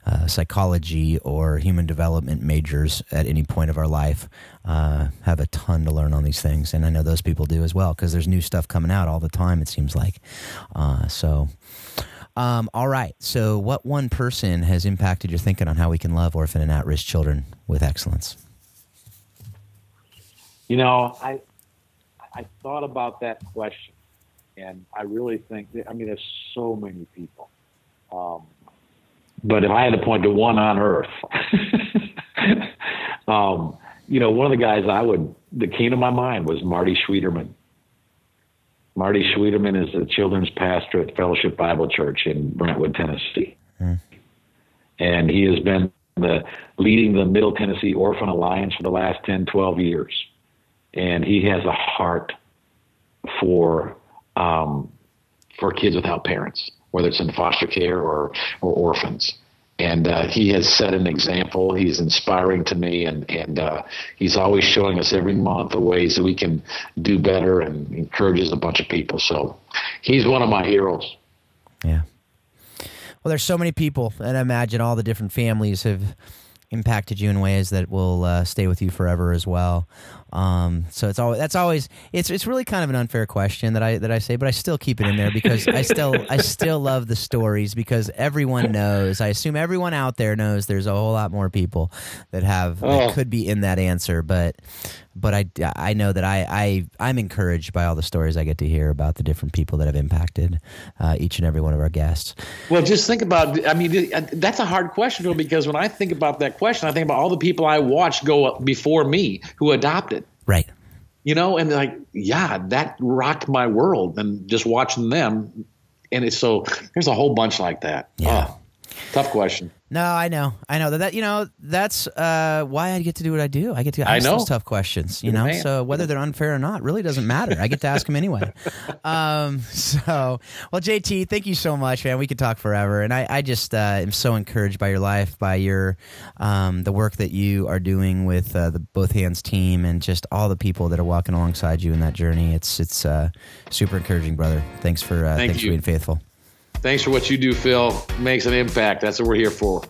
uh, psychology or human development majors at any point of our life uh, have a ton to learn on these things, and I know those people do as well because there's new stuff coming out all the time. It seems like. Uh, so, um, all right. So, what one person has impacted your thinking on how we can love orphan and at-risk children with excellence? You know, I I thought about that question, and I really think I mean, there's so many people. Um, but if I had to point to one on earth, um, you know, one of the guys I would that came to my mind was Marty Schwederman. Marty Schwederman is the children's pastor at Fellowship Bible Church in Brentwood, Tennessee, and he has been the leading the Middle Tennessee Orphan Alliance for the last 10, 12 years. And he has a heart for um, for kids without parents, whether it's in foster care or or orphans. And uh, he has set an example. He's inspiring to me, and and uh, he's always showing us every month the ways that we can do better, and encourages a bunch of people. So he's one of my heroes. Yeah. Well, there's so many people, and I imagine all the different families have impacted you in ways that will uh, stay with you forever as well. Um, so it's always that's always it's it's really kind of an unfair question that I that I say, but I still keep it in there because I still I still love the stories because everyone knows. I assume everyone out there knows there's a whole lot more people that have that Oh. could be in that answer, but but I, I know that I, I I'm encouraged by all the stories I get to hear about the different people that have impacted uh, each and every one of our guests. Well, just think about. I mean, that's a hard question Phil, because when I think about that question, I think about all the people I watched go before me who adopted. Right. you know and like yeah that rocked my world and just watching them and it's so there's a whole bunch like that Yeah. Oh, tough question No, I know, I know that. that you know, that's uh, why I get to do what I do. I get to ask those tough questions. You You're know, so whether they're unfair or not really doesn't matter. I get to ask them anyway. Um, so, well, JT, thank you so much, man. We could talk forever, and I, I just uh, am so encouraged by your life, by your um, the work that you are doing with uh, the Both Hands team, and just all the people that are walking alongside you in that journey. It's it's uh, super encouraging, brother. Thanks for uh, Thank thanks for being faithful. Thanks for what you do phil makes an impact that's what we're here for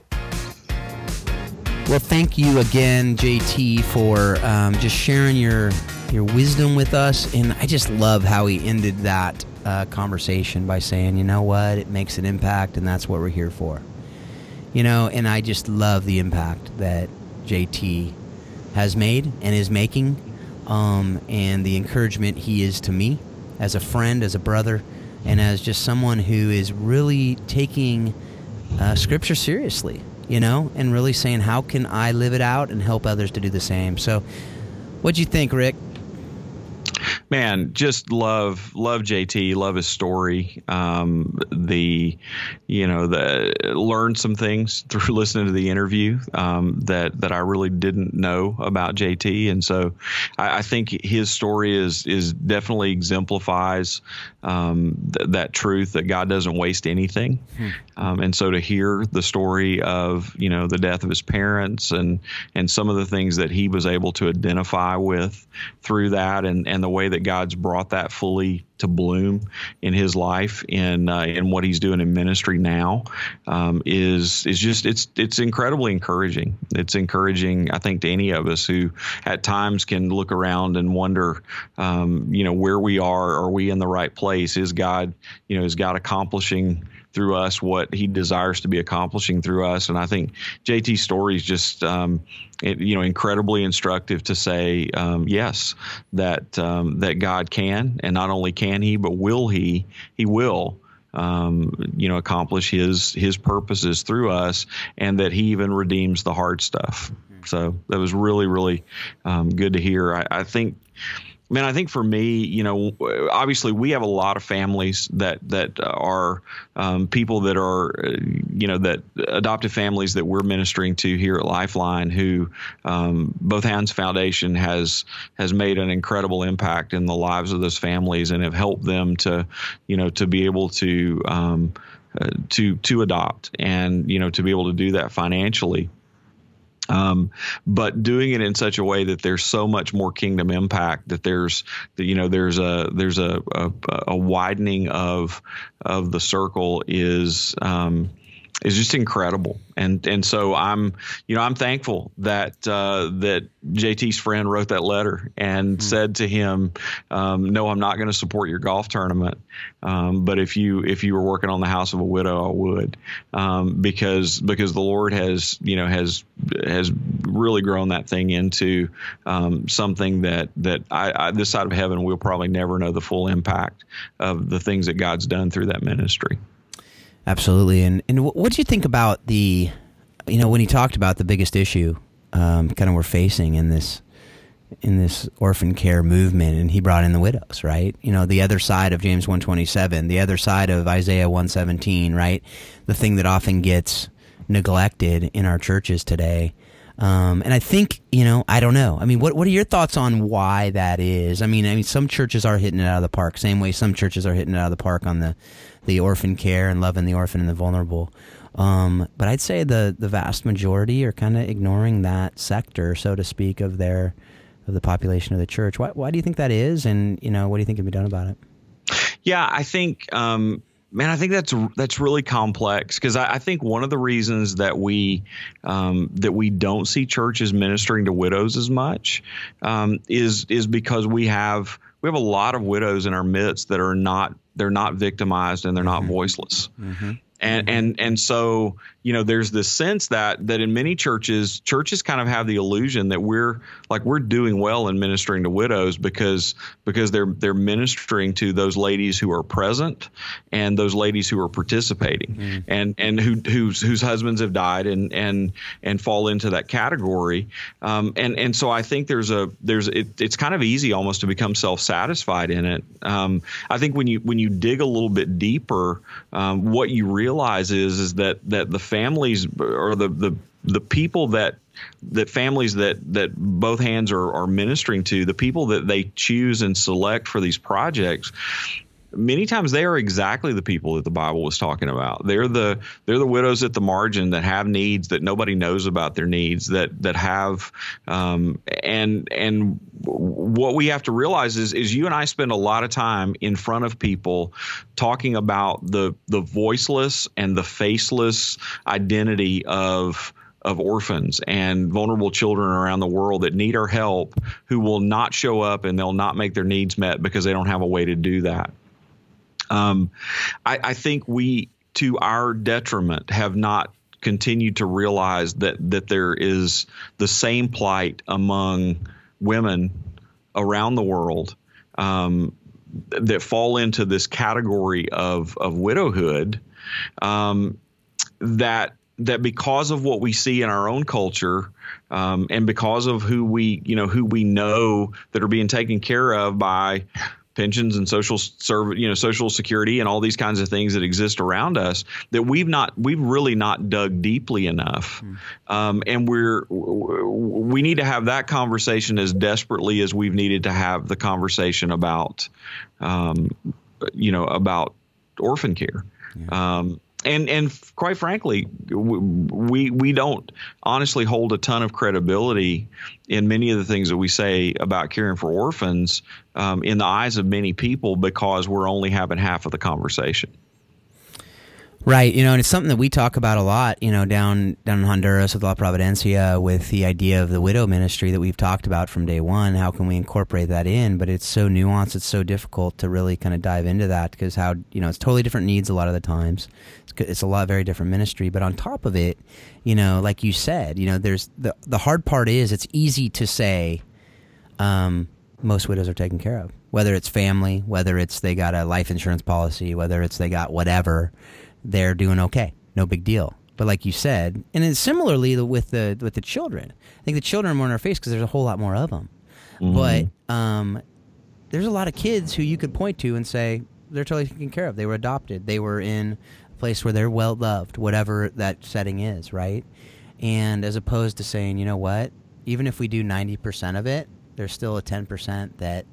Well, thank you again, JT, for um, just sharing your your wisdom with us. And I just love how he ended that uh, conversation by saying, "You know what? It makes an impact, and that's what we're here for." You know, and I just love the impact that JT has made and is making, um, and the encouragement he is to me as a friend, as a brother, and as just someone who is really taking uh, scripture seriously, you know, and really saying, how can I live it out and help others to do the same? So, what'd you think, Rick? man, just love love JT, love his story. Um, the you know the learned some things through listening to the interview um, that that I really didn't know about JT, and so I, I think his story is is definitely exemplifies um, th- that truth that God doesn't waste anything, hmm. Um, and so to hear the story of you know the death of his parents and and some of the things that he was able to identify with through that and and the way that God's brought that fully to bloom in his life in uh, in what he's doing in ministry now um, is is just it's it's incredibly encouraging. It's encouraging, I think, to any of us who at times can look around and wonder, um, you know, where we are. Are we in the right place? Is God, you know, is God accomplishing? Through us what he desires to be accomplishing through us. And I think JT's story is just, um, it, you know, incredibly instructive to say, um, yes, that um, that God can, and not only can He, but will He? He will. Um, you know, accomplish his his purposes through us, and that he even redeems the hard stuff. So that was really, really um, good to hear. I, I think man, I think for me, you know, obviously we have a lot of families that that are um, people that are, uh, you know, that adoptive families that we're ministering to here at Lifeline, who um, Both Hands Foundation has has made an incredible impact in the lives of those families and have helped them to, you know, to be able to. Um, uh, to to adopt and you know to be able to do that financially um, but doing it in such a way that there's so much more kingdom impact that there's you know there's a there's a a, a widening of of the circle is um, is just incredible. And and so I'm you know I'm thankful that uh, that JT's friend wrote that letter and mm-hmm. said to him, um, "No, I'm not going to support your golf tournament, um, but if you if you were working on the house of a widow, I would, um, because because the Lord has you know has has really grown that thing into um, something that that I, I, this side of heaven we'll probably never know the full impact of the things that God's done through that ministry." Absolutely. And and what do you think about the, you know, when he talked about the biggest issue, um, kind of we're facing in this, in this orphan care movement, and he brought in the widows, right? You know, the other side of James one twenty seven, the other side of Isaiah one seventeen, right? The thing that often gets neglected in our churches today. Um, and I think, you know, I don't know. I mean, what what are your thoughts on why that is? I mean, I mean, some churches are hitting it out of the park, same way some churches are hitting it out of the park on the the orphan care and loving the orphan and the vulnerable. Um, but I'd say the the vast majority are kind of ignoring that sector, so to speak, of their of the population of the church. Why, why do you think that is? And you know, what do you think can be done about it? Yeah, I think, um, man, I think that's that's really complex because I, I, think one of the reasons that we um, that we don't see churches ministering to widows as much um, is is because we have we have a lot of widows in our midst that are not they're not victimized and they're not mm-hmm. voiceless. Mm-hmm. And mm-hmm. and and so you know there's this sense that that in many churches churches kind of have the illusion that we're like we're doing well in ministering to widows because because they're they're ministering to those ladies who are present and those ladies who are participating. Mm. and and who whose whose husbands have died and and and fall into that category. Um, and and so I think there's a there's it, it's kind of easy almost to become self satisfied in it. Um, I think when you when you dig a little bit deeper um, what you realize is is that that the families or the the the people that that families that that both hands are, are ministering to the people that they choose and select for these projects many times they are exactly the people that the Bible was talking about. They're the they're the widows at the margin that have needs that nobody knows about their needs that that have um, and and what we have to realize is is you and I spend a lot of time in front of people talking about the the voiceless and the faceless identity of of orphans and vulnerable children around the world that need our help who will not show up and they'll not make their needs met because they don't have a way to do that. Um, I, I think we, to our detriment, have not continued to realize that that there is the same plight among women around the world um, that fall into this category of of widowhood um, that that because of what we see in our own culture um, and because of who we you know who we know that are being taken care of by pensions and social serv- you know social security and all these kinds of things that exist around us that we've not we've really not dug deeply enough mm. um, and we're we need to have that conversation as desperately as we've needed to have the conversation about um, you know about orphan care yeah. um, and and quite frankly, we we don't honestly hold a ton of credibility in many of the things that we say about caring for orphans um, in the eyes of many people because we're only having half of the conversation. Right, you know, and it's something that we talk about a lot, you know, down down in Honduras with La Providencia with the idea of the widow ministry that we've talked about from day one. How can we incorporate that in? But it's so nuanced, it's so difficult to really kind of dive into that because how you know it's totally different needs a lot of the times. It's, it's a lot very different ministry, but on top of it, you know, like you said, you know, there's the the hard part is it's easy to say, um, most widows are taken care of, whether it's family, whether it's they got a life insurance policy, whether it's they got whatever they're doing okay. No big deal. But like you said, and then similarly with the with the children, I think the children are more in our face because there's a whole lot more of them. Mm-hmm. But um, there's a lot of kids who you could point to and say they're totally taken care of. They were adopted. They were in a place where they're well loved, whatever that setting is, right? And as opposed to saying, you know what, even if we do ninety percent of it, there's still a ten percent that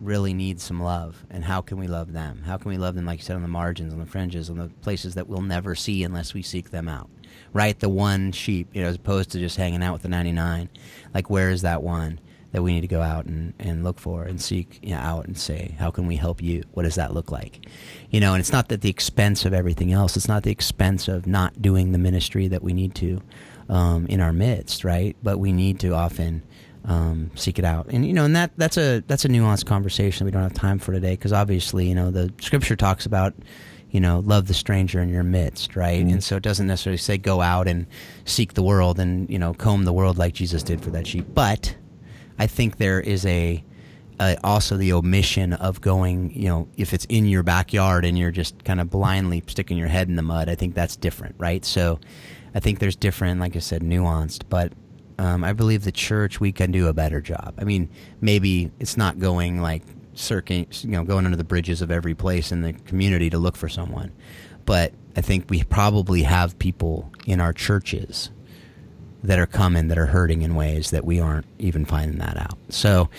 really need some love and how can we love them? How can we love them like you said on the margins on the fringes on the places that we'll never see unless we seek them out? Right? The one sheep you know as opposed to just hanging out with the 99 like where is that one that we need to go out and, and look for and seek you know, out and say how can we help you? What does that look like? You know and it's not that the expense of everything else it's not the expense of not doing the ministry that we need to um, in our midst right? But we need to often um, seek it out. And you know, and that that's a that's a nuanced conversation we don't have time for today because obviously, you know, the scripture talks about you know love the stranger in your midst, right? Mm-hmm. And so it doesn't necessarily say go out and seek the world and you know comb the world like Jesus did for that sheep, but I think there is a uh, also the omission of going, you know, if it's in your backyard and you're just kind of blindly sticking your head in the mud, I think that's different, right? So I think there's different, like I said, nuanced, but um, I believe the church we can do a better job. I mean, maybe it's not going like circling, you know, going under the bridges of every place in the community to look for someone, but I think we probably have people in our churches that are coming that are hurting in ways that we aren't even finding that out. So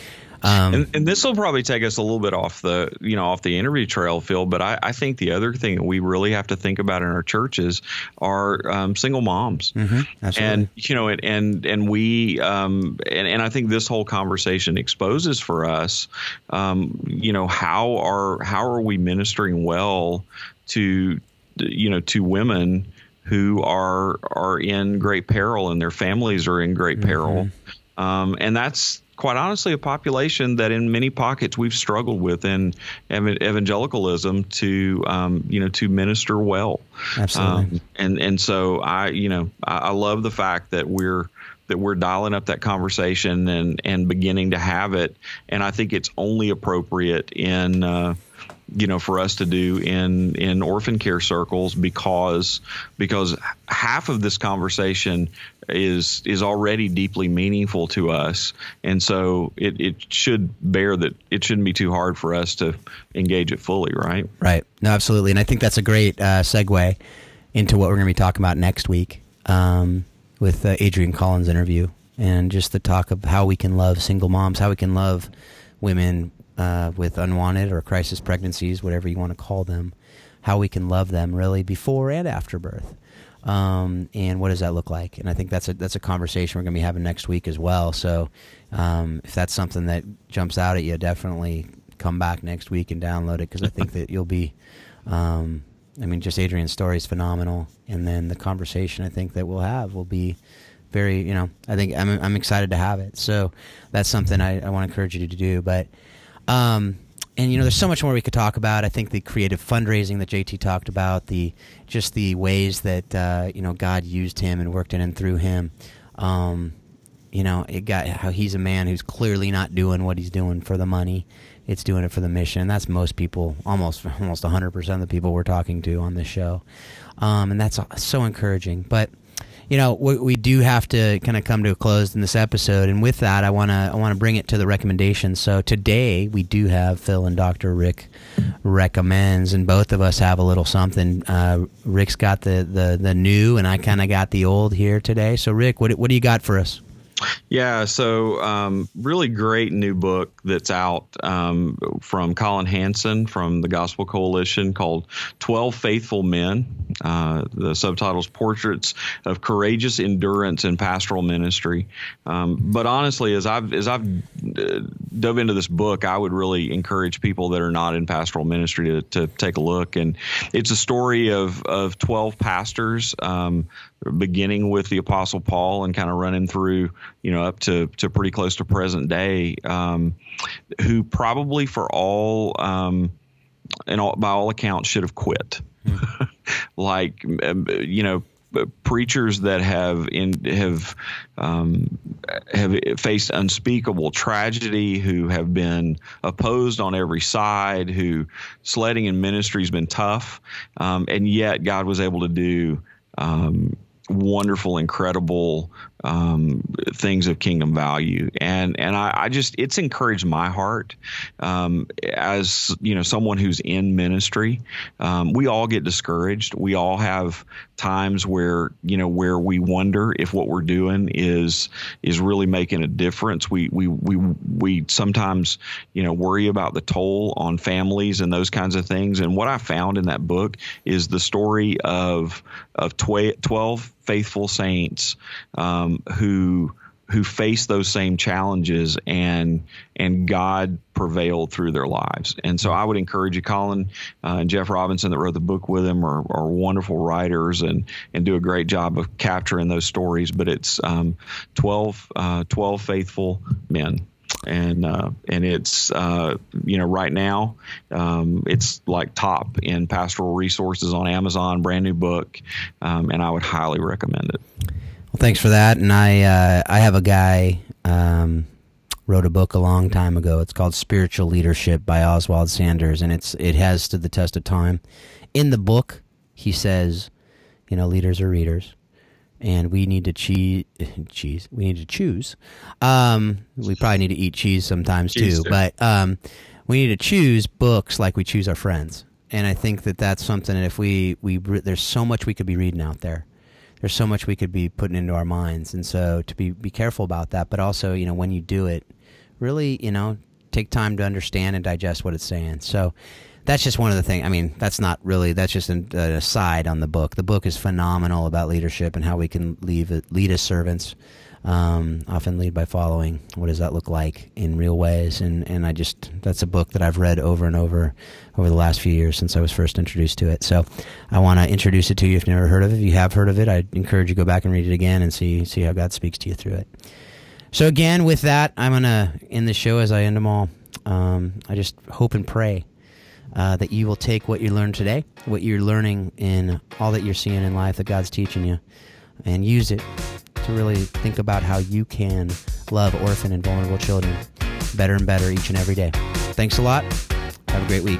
um, and, and this will probably take us a little bit off the you know off the interview trail, Phil. But I, I think the other thing that we really have to think about in our churches are um, single moms, mm-hmm, and you know, and and, and we um, and, and I think this whole conversation exposes for us, um, you know, how are how are we ministering well to you know to women who are are in great peril and their families are in great peril. Mm-hmm. Um, and that's quite honestly a population that in many pockets we've struggled with in evangelicalism to um, you know to minister well. Absolutely. Um, and and so I you know I, I love the fact that we're that we're dialing up that conversation and and beginning to have it. And I think it's only appropriate in uh, you know for us to do in in orphan care circles because because half of this conversation is is already deeply meaningful to us. And so it, it should bear that it shouldn't be too hard for us to engage it fully right? Right. No absolutely. And i think that's a great uh, segue into what we're going to be talking about next week um, with uh, adrian collins interview and just the talk of how we can love single moms how we can love women uh, with unwanted or crisis pregnancies, whatever you want to call them, how we can love them really before and after birth. Um, and what does that look like? And I think that's a that's a conversation we're going to be having next week as well. So um, if that's something that jumps out at you, definitely come back next week and download it because I think that you'll be. Um, I mean, just Adrian's story is phenomenal, and then the conversation I think that we'll have will be very. You know, I think I'm I'm excited to have it. So that's something I, I want to encourage you to do, but. Um, and you know, there's so much more we could talk about. I think the creative fundraising that JT talked about, the just the ways that uh, you know God used him and worked in and through him. Um, you know, it got how he's a man who's clearly not doing what he's doing for the money. it's doing it for the mission. That's most people, almost almost 100% of the people we're talking to on this show. Um, and that's so encouraging. But you know, we, we do have to kind of come to a close in this episode, and with that, I want to I want to bring it to the recommendations. So today we do have Phil and Doctor Rick recommends, and both of us have a little something. Uh, Rick's got the, the the new, and I kind of got the old here today. So Rick, what what do you got for us? Yeah, so um, really great new book that's out um, from Collin Hansen from the Gospel Coalition called 12 Faithful Men. Uh, the subtitle's Portraits of Courageous Endurance in Pastoral Ministry. Um, but honestly, as I've, as I've uh, dove into this book, I would really encourage people that are not in pastoral ministry to, to take a look. And it's a story of, of 12 pastors um, beginning with the Apostle Paul and kind of running through, you know, up to, to pretty close to present day, um, who probably for all, um, and all, by all accounts should have quit. Mm. like, you know, preachers that have in have um, have faced unspeakable tragedy, who have been opposed on every side, who sledding in ministry has been tough, um, and yet God was able to do um, wonderful, incredible um, things of kingdom value. And and I, I, just it's encouraged my heart um, as you know someone who's in ministry. Um, we all get discouraged. We all have times where you know where we wonder if what we're doing is is really making a difference. We we we we sometimes you know worry about the toll on families and those kinds of things. And what I found in that book is the story of of twelve faithful saints um, who who faced those same challenges and and God prevailed through their lives. And so I would encourage you, Collin uh, and Jeff Robinson that wrote the book with him are, are, wonderful writers and and do a great job of capturing those stories. But it's um, 12, uh, 12 faithful men and uh, and it's uh, you know right now um, it's like top in pastoral resources on Amazon, brand new book, um, and I would highly recommend it. Well, thanks for that. And I uh, I have a guy um, wrote a book a long time ago. It's called Spiritual Leadership by Oswald Sanders, and it's it has stood the test of time. In the book, he says, you know, leaders are readers and we need to cheese. Cheese. We need to choose. Um, we probably need to eat cheese sometimes cheese too, but um, we need to choose books like we choose our friends. And I think that that's something that if we we there's so much we could be reading out there. There's so much we could be putting into our minds, and so to be be careful about that. But also, you know, when you do it, really, you know, take time to understand and digest what it's saying. So that's just one of the things. I mean, that's not really. That's just an, an, aside on the book. The book is phenomenal about leadership and how we can leave lead as servants. Um, often lead by following. What does that look like in real ways? And and I just that's a book that I've read over and over over the last few years since I was first introduced to it. So I want to introduce it to you if you've never heard of it. If you have heard of it, I encourage you to go back and read it again and see see how God speaks to you through it. So again, with that, I'm gonna end the show as I end them all. Um, I just hope and pray uh, that you will take what you learned today, what you're learning in all that you're seeing in life that God's teaching you, and use it to really think about how you can love orphan and vulnerable children better and better each and every day. Thanks a lot. Have a great week.